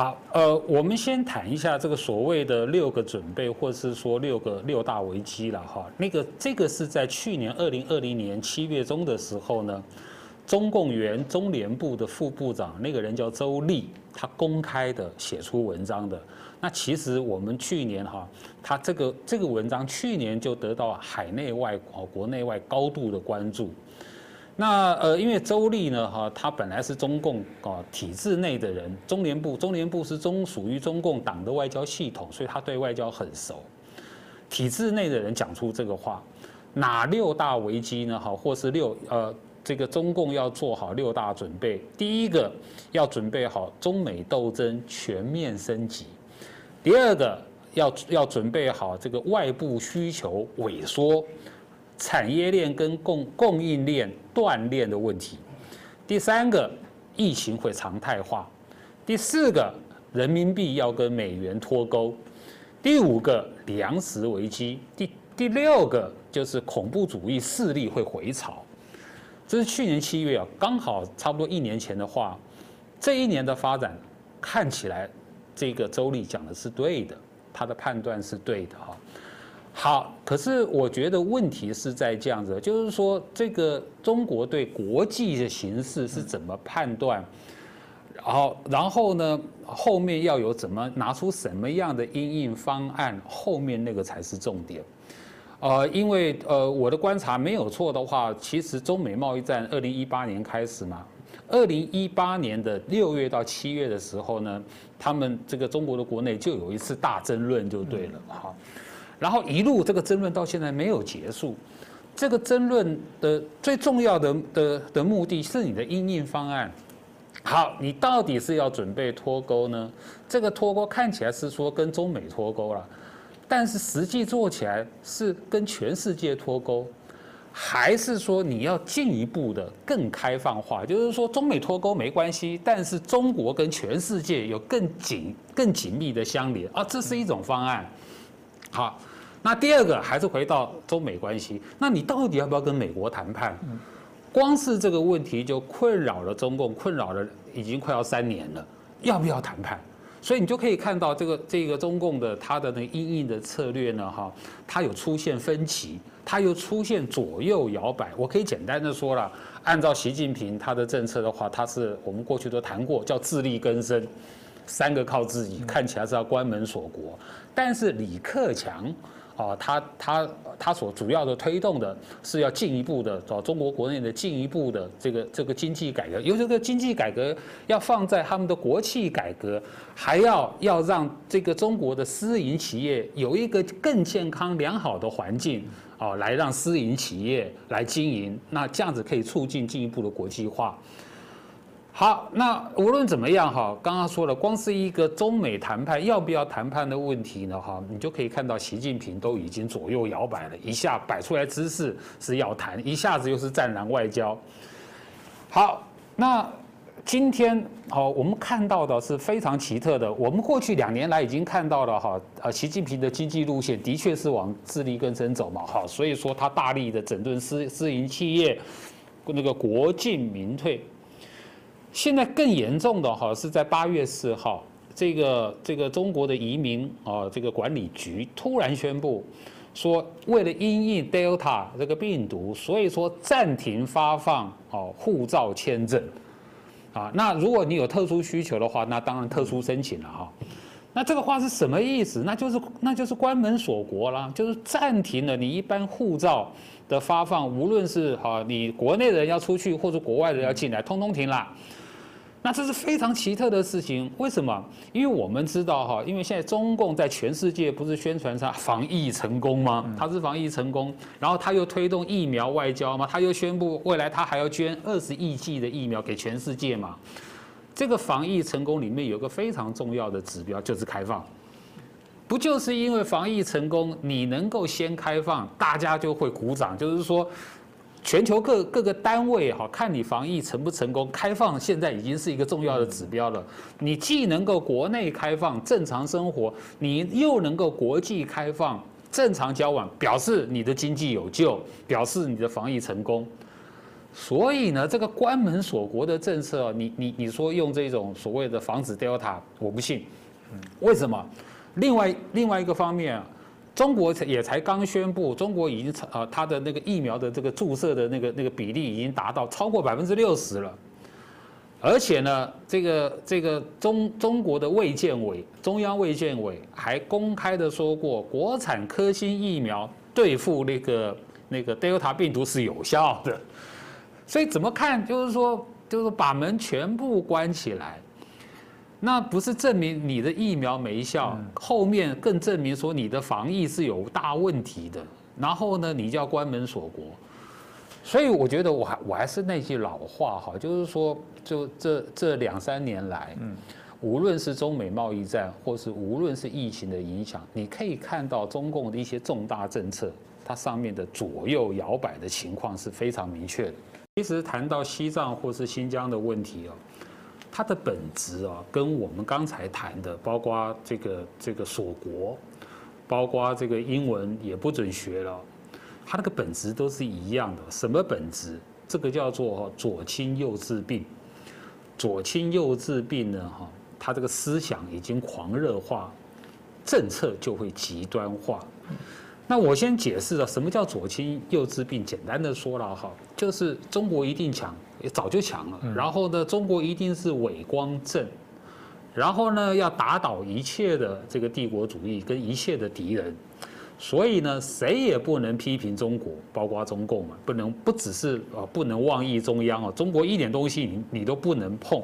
好，呃，我们先谈一下这个所谓的六个准备，或是说六个六大危机了哈。那个这个是在去年二零二零年七月中的时候呢，中共原中联部的副部长那个人叫周立，他公开的写出文章的。那其实我们去年哈，他这个这个文章去年就得到海内外国国内外高度的关注。那呃，因为周立呢，哈，他本来是中共啊体制内的人，中联部，中联部是中属于中共党的外交系统，所以他对外交很熟。体制内的人讲出这个话，哪六大危机呢？哈，或是六呃，这个中共要做好六大准备。第一个要准备好中美斗争全面升级，第二个要要准备好这个外部需求萎缩。产业链跟供供应链断裂的问题，第三个，疫情会常态化，第四个，人民币要跟美元脱钩，第五个，粮食危机，第第六个就是恐怖主义势力会回潮，这是去年七月啊，刚好差不多一年前的话，这一年的发展看起来，这个周立讲的是对的，他的判断是对的哈。好，可是我觉得问题是在这样子，就是说这个中国对国际的形势是怎么判断？然后，然后呢，后面要有怎么拿出什么样的应应方案？后面那个才是重点。呃，因为呃，我的观察没有错的话，其实中美贸易战二零一八年开始嘛，二零一八年的六月到七月的时候呢，他们这个中国的国内就有一次大争论，就对了，哈。然后一路这个争论到现在没有结束，这个争论的最重要的的的目的是你的应应方案。好，你到底是要准备脱钩呢？这个脱钩看起来是说跟中美脱钩了，但是实际做起来是跟全世界脱钩，还是说你要进一步的更开放化？就是说中美脱钩没关系，但是中国跟全世界有更紧、更紧密的相连啊，这是一种方案。好。那第二个还是回到中美关系，那你到底要不要跟美国谈判？光是这个问题就困扰了中共，困扰了已经快要三年了，要不要谈判？所以你就可以看到这个这个中共的它的那阴影的策略呢，哈，它有出现分歧，它又出现左右摇摆。我可以简单的说了，按照习近平他的政策的话，他是我们过去都谈过，叫自力更生，三个靠自己，看起来是要关门锁国，但是李克强。啊，他他他所主要的推动的是要进一步的找中国国内的进一步的这个这个经济改革，有这个经济改革要放在他们的国企改革，还要要让这个中国的私营企业有一个更健康良好的环境哦，来让私营企业来经营，那这样子可以促进进一步的国际化。好，那无论怎么样哈，刚刚说了，光是一个中美谈判要不要谈判的问题呢哈，你就可以看到习近平都已经左右摇摆了，一下摆出来姿势是要谈，一下子又是战狼外交。好，那今天好，我们看到的是非常奇特的，我们过去两年来已经看到了哈，呃，习近平的经济路线的确是往自力更生走嘛，哈，所以说他大力的整顿私私营企业，那个国进民退。现在更严重的哈是在八月四号，这个这个中国的移民啊这个管理局突然宣布，说为了因应 Delta 这个病毒，所以说暂停发放哦护照签证，啊，那如果你有特殊需求的话，那当然特殊申请了哈。那这个话是什么意思？那就是那就是关门锁国啦，就是暂停了你一般护照的发放，无论是哈你国内的人要出去，或者国外的人要进来，通通停了。那这是非常奇特的事情，为什么？因为我们知道哈，因为现在中共在全世界不是宣传上防疫成功吗？他是防疫成功，然后他又推动疫苗外交嘛，他又宣布未来他还要捐二十亿剂的疫苗给全世界嘛。这个防疫成功里面有个非常重要的指标，就是开放。不就是因为防疫成功，你能够先开放，大家就会鼓掌，就是说。全球各各个单位哈，看你防疫成不成功，开放现在已经是一个重要的指标了。你既能够国内开放正常生活，你又能够国际开放正常交往，表示你的经济有救，表示你的防疫成功。所以呢，这个关门锁国的政策，你你你说用这种所谓的防止 Delta，我不信。为什么？另外另外一个方面啊，中国也才刚宣布，中国已经呃它的那个疫苗的这个注射的那个那个比例已经达到超过百分之六十了。而且呢，这个这个中中国的卫健委中央卫健委还公开的说过，国产科兴疫苗对付那个那个 Delta 病毒是有效的。所以怎么看，就是说，就是把门全部关起来，那不是证明你的疫苗没效，后面更证明说你的防疫是有大问题的。然后呢，你就要关门锁国。所以我觉得我还我还是那句老话哈，就是说，就这这两三年来，嗯，无论是中美贸易战，或是无论是疫情的影响，你可以看到中共的一些重大政策，它上面的左右摇摆的情况是非常明确的。其实谈到西藏或是新疆的问题哦，它的本质啊，跟我们刚才谈的，包括这个这个锁国，包括这个英文也不准学了。它那个本质都是一样的，什么本质？这个叫做左倾右治病。左倾右治病呢，哈，它这个思想已经狂热化，政策就会极端化。那我先解释了什么叫左倾右治病。简单的说了哈，就是中国一定强，也早就强了。然后呢，中国一定是伟光正，然后呢，要打倒一切的这个帝国主义跟一切的敌人。所以呢，谁也不能批评中国，包括中共嘛，不能不只是啊，不能妄议中央啊，中国一点东西你你都不能碰。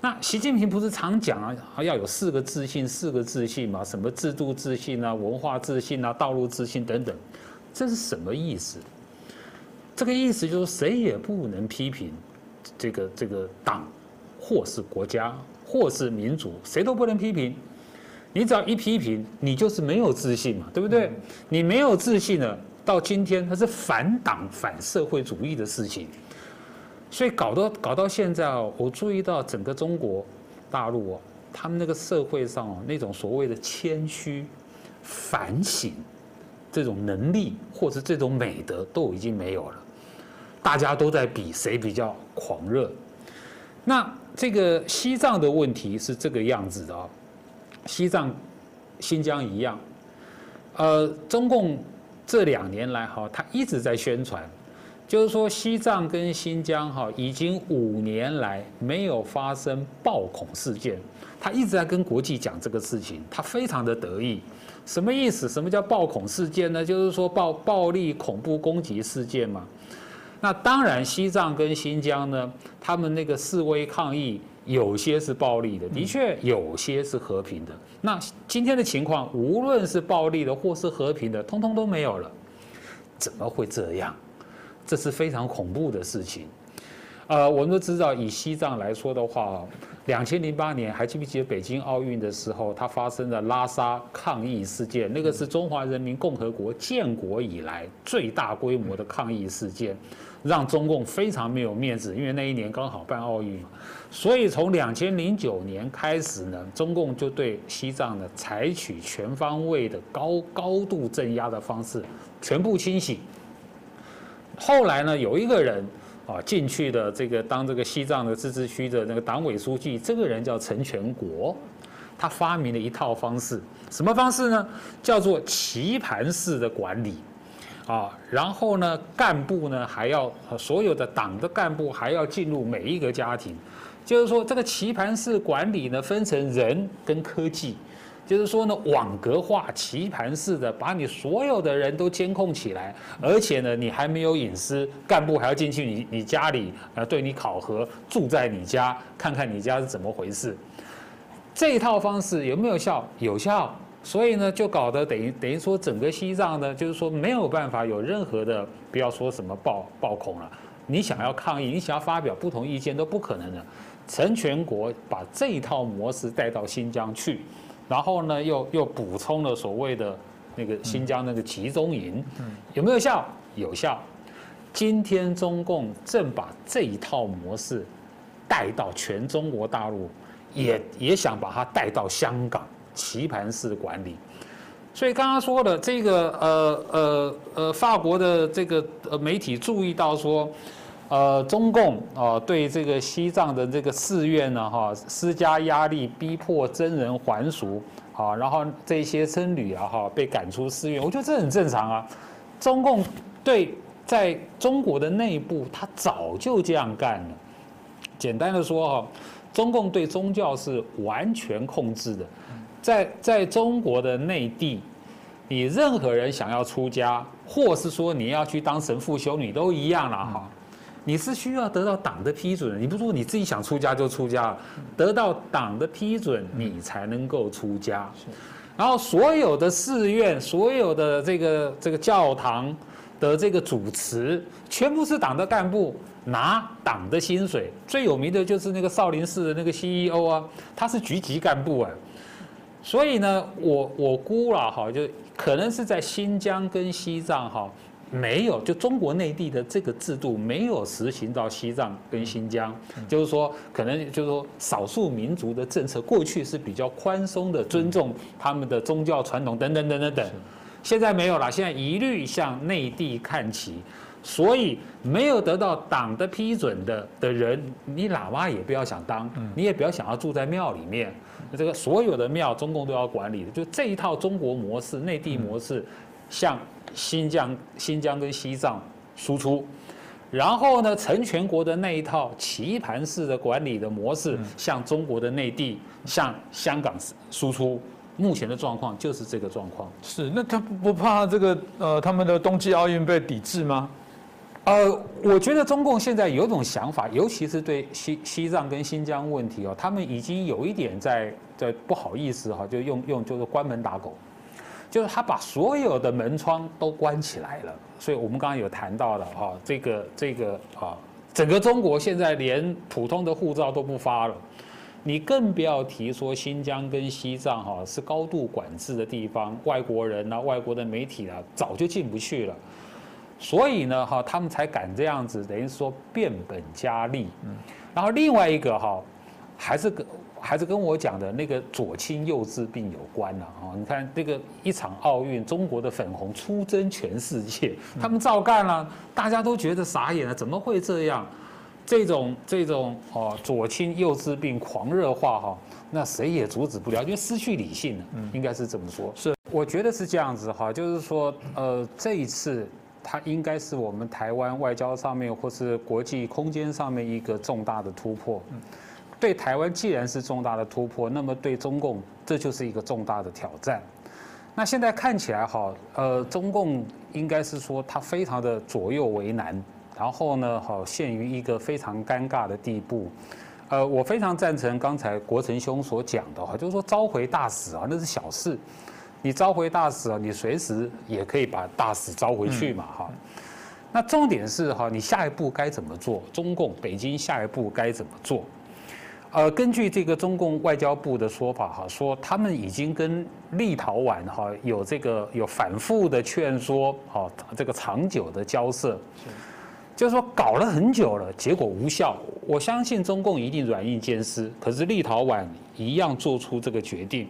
那习近平不是常讲啊，要有四个自信，四个自信嘛，什么制度自信啊，文化自信啊，道路自信等等，这是什么意思？这个意思就是谁也不能批评这个这个党，或是国家，或是民主，谁都不能批评。你只要一批评，你就是没有自信嘛，对不对？你没有自信了，到今天它是反党反社会主义的事情，所以搞到搞到现在哦，我注意到整个中国大陆哦，他们那个社会上哦，那种所谓的谦虚、反省这种能力或者这种美德都已经没有了，大家都在比谁比较狂热。那这个西藏的问题是这个样子的啊。西藏、新疆一样，呃，中共这两年来哈，他一直在宣传，就是说西藏跟新疆哈，已经五年来没有发生暴恐事件，他一直在跟国际讲这个事情，他非常的得意。什么意思？什么叫暴恐事件呢？就是说暴暴力恐怖攻击事件嘛。那当然，西藏跟新疆呢，他们那个示威抗议。有些是暴力的，的确有些是和平的。那今天的情况，无论是暴力的或是和平的，通通都没有了。怎么会这样？这是非常恐怖的事情。呃，我们都知道，以西藏来说的话，两千零八年还记不记得北京奥运的时候，它发生的拉萨抗议事件？那个是中华人民共和国建国以来最大规模的抗议事件。让中共非常没有面子，因为那一年刚好办奥运嘛，所以从两千零九年开始呢，中共就对西藏呢采取全方位的高高度镇压的方式，全部清洗。后来呢，有一个人啊进去的这个当这个西藏的自治区的那个党委书记，这个人叫陈全国，他发明了一套方式，什么方式呢？叫做棋盘式的管理。啊，然后呢，干部呢还要所有的党的干部还要进入每一个家庭，就是说这个棋盘式管理呢分成人跟科技，就是说呢网格化棋盘式的把你所有的人都监控起来，而且呢你还没有隐私，干部还要进去你你家里呃对你考核，住在你家看看你家是怎么回事，这一套方式有没有效？有效。所以呢，就搞得等于等于说，整个西藏呢，就是说没有办法有任何的，不要说什么暴暴恐了，你想要抗议，你想要发表不同意见都不可能的。成全国把这一套模式带到新疆去，然后呢，又又补充了所谓的那个新疆那个集中营，有没有效？有效。今天中共正把这一套模式带到全中国大陆，也也想把它带到香港。棋盘式管理，所以刚刚说的这个呃呃呃，法国的这个呃媒体注意到说，呃，中共啊对这个西藏的这个寺院呢哈施加压力，逼迫僧人还俗，啊，然后这些僧侣啊哈被赶出寺院，我觉得这很正常啊。中共对在中国的内部，他早就这样干了。简单的说哈，中共对宗教是完全控制的，在在中国的内地，你任何人想要出家，或是说你要去当神父修女都一样了哈，你是需要得到党的批准，你不说你自己想出家就出家，得到党的批准你才能够出家。然后所有的寺院、所有的这个这个教堂的这个主持，全部是党的干部。拿党的薪水，最有名的就是那个少林寺的那个 CEO 啊，他是局级干部啊。所以呢，我我估了哈，就可能是在新疆跟西藏哈，没有就中国内地的这个制度没有实行到西藏跟新疆，就是说可能就是说少数民族的政策过去是比较宽松的，尊重他们的宗教传统等等等等等，现在没有了，现在一律向内地看齐。所以没有得到党的批准的的人，你喇嘛也不要想当，你也不要想要住在庙里面。这个所有的庙，中共都要管理的，就这一套中国模式、内地模式，向新疆、新疆跟西藏输出。然后呢，成全国的那一套棋盘式的管理的模式，向中国的内地、向香港输出。目前的状况就是这个状况。是，那他不怕这个呃，他们的冬季奥运被抵制吗？呃，我觉得中共现在有种想法，尤其是对西西藏跟新疆问题哦，他们已经有一点在在不好意思哈，就用用就是关门打狗，就是他把所有的门窗都关起来了。所以我们刚刚有谈到的哈，这个这个啊，整个中国现在连普通的护照都不发了，你更不要提说新疆跟西藏哈是高度管制的地方，外国人啊、外国的媒体啊早就进不去了。所以呢，哈，他们才敢这样子，等于说变本加厉。嗯，然后另外一个哈，还是跟还是跟我讲的那个左倾右治病有关了啊。你看那个一场奥运，中国的粉红出征全世界，他们照干了，大家都觉得傻眼了，怎么会这样？这种这种哦，左倾右治病狂热化哈，那谁也阻止不了，因为失去理性了。嗯，应该是这么说。是，我觉得是这样子哈，就是说呃，这一次。它应该是我们台湾外交上面或是国际空间上面一个重大的突破。对台湾既然是重大的突破，那么对中共这就是一个重大的挑战。那现在看起来哈，呃，中共应该是说他非常的左右为难，然后呢，好陷于一个非常尴尬的地步。呃，我非常赞成刚才国成兄所讲的哈，就是说召回大使啊，那是小事。你召回大使啊，你随时也可以把大使召回去嘛，哈。那重点是哈，你下一步该怎么做？中共北京下一步该怎么做？呃，根据这个中共外交部的说法哈，说他们已经跟立陶宛哈有这个有反复的劝说，哈，这个长久的交涉，就是说搞了很久了，结果无效。我相信中共一定软硬兼施，可是立陶宛一样做出这个决定。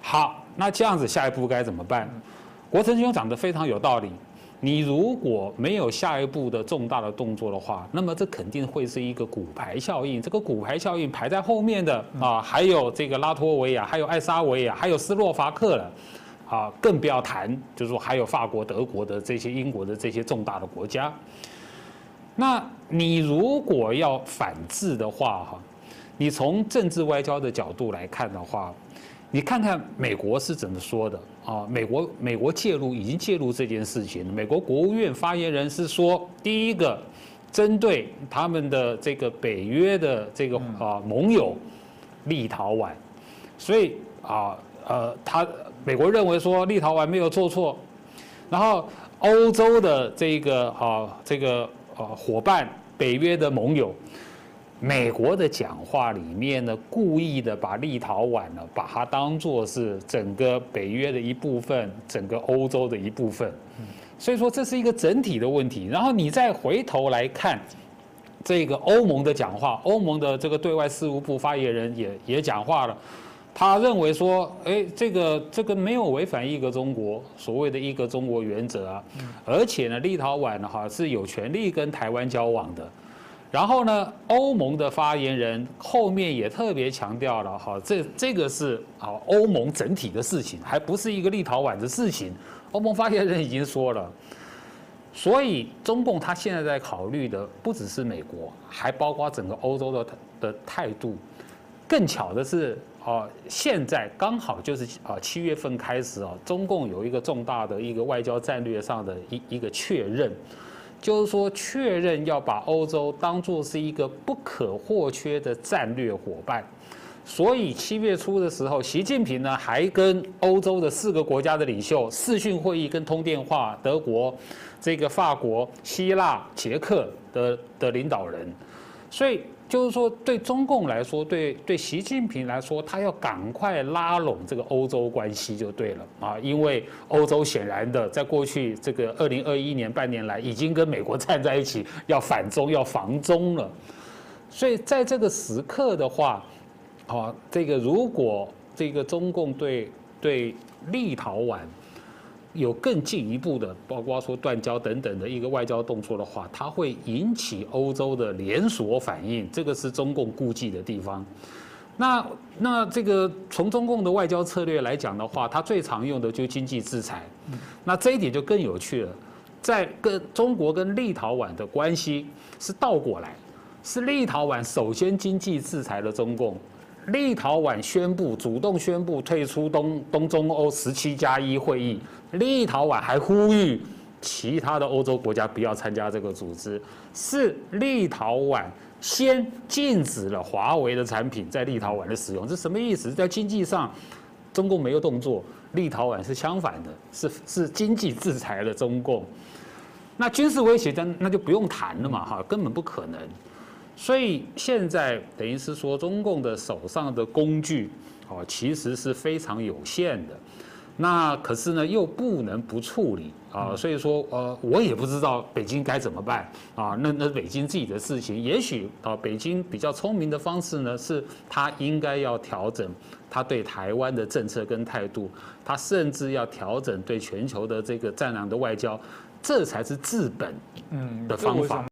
好。那这样子下一步该怎么办？国成兄讲的非常有道理。你如果没有下一步的重大的动作的话，那么这肯定会是一个骨牌效应。这个骨牌效应排在后面的啊，还有这个拉脱维亚，还有爱沙维亚，还有斯洛伐克了，啊，更不要谈，就是说还有法国、德国的这些、英国的这些重大的国家。那你如果要反制的话，哈，你从政治外交的角度来看的话。你看看美国是怎么说的啊？美国美国介入已经介入这件事情。美国国务院发言人是说，第一个，针对他们的这个北约的这个啊盟友立陶宛，所以啊呃，他美国认为说立陶宛没有做错，然后欧洲的这个啊这个啊伙伴北约的盟友。美国的讲话里面呢，故意的把立陶宛呢，把它当做是整个北约的一部分，整个欧洲的一部分。所以说这是一个整体的问题。然后你再回头来看这个欧盟的讲话，欧盟的这个对外事务部发言人也也讲话了，他认为说，哎，这个这个没有违反一个中国所谓的一个中国原则啊，而且呢，立陶宛呢哈是有权利跟台湾交往的。然后呢，欧盟的发言人后面也特别强调了，哈，这这个是啊欧盟整体的事情，还不是一个立陶宛的事情。欧盟发言人已经说了，所以中共他现在在考虑的不只是美国，还包括整个欧洲的的态度。更巧的是，啊，现在刚好就是啊七月份开始啊，中共有一个重大的一个外交战略上的一一个确认。就是说，确认要把欧洲当作是一个不可或缺的战略伙伴，所以七月初的时候，习近平呢还跟欧洲的四个国家的领袖视讯会议跟通电话，德国、这个法国、希腊、捷克的的领导人，所以。就是说，对中共来说，对对习近平来说，他要赶快拉拢这个欧洲关系就对了啊，因为欧洲显然的，在过去这个二零二一年半年来，已经跟美国站在一起，要反中要防中了，所以在这个时刻的话，啊，这个如果这个中共对对立陶宛。有更进一步的，包括说断交等等的一个外交动作的话，它会引起欧洲的连锁反应，这个是中共估计的地方。那那这个从中共的外交策略来讲的话，它最常用的就经济制裁。那这一点就更有趣了，在跟中国跟立陶宛的关系是倒过来，是立陶宛首先经济制裁了中共。立陶宛宣布主动宣布退出东东中欧十七加一会议，立陶宛还呼吁其他的欧洲国家不要参加这个组织。是立陶宛先禁止了华为的产品在立陶宛的使用，这什么意思？在经济上，中共没有动作，立陶宛是相反的，是是经济制裁了中共。那军事威胁，那那就不用谈了嘛，哈，根本不可能。所以现在等于是说，中共的手上的工具，哦，其实是非常有限的。那可是呢，又不能不处理啊。所以说，呃，我也不知道北京该怎么办啊。那那北京自己的事情，也许啊，北京比较聪明的方式呢，是他应该要调整他对台湾的政策跟态度，他甚至要调整对全球的这个战狼的外交，这才是治本嗯的方法。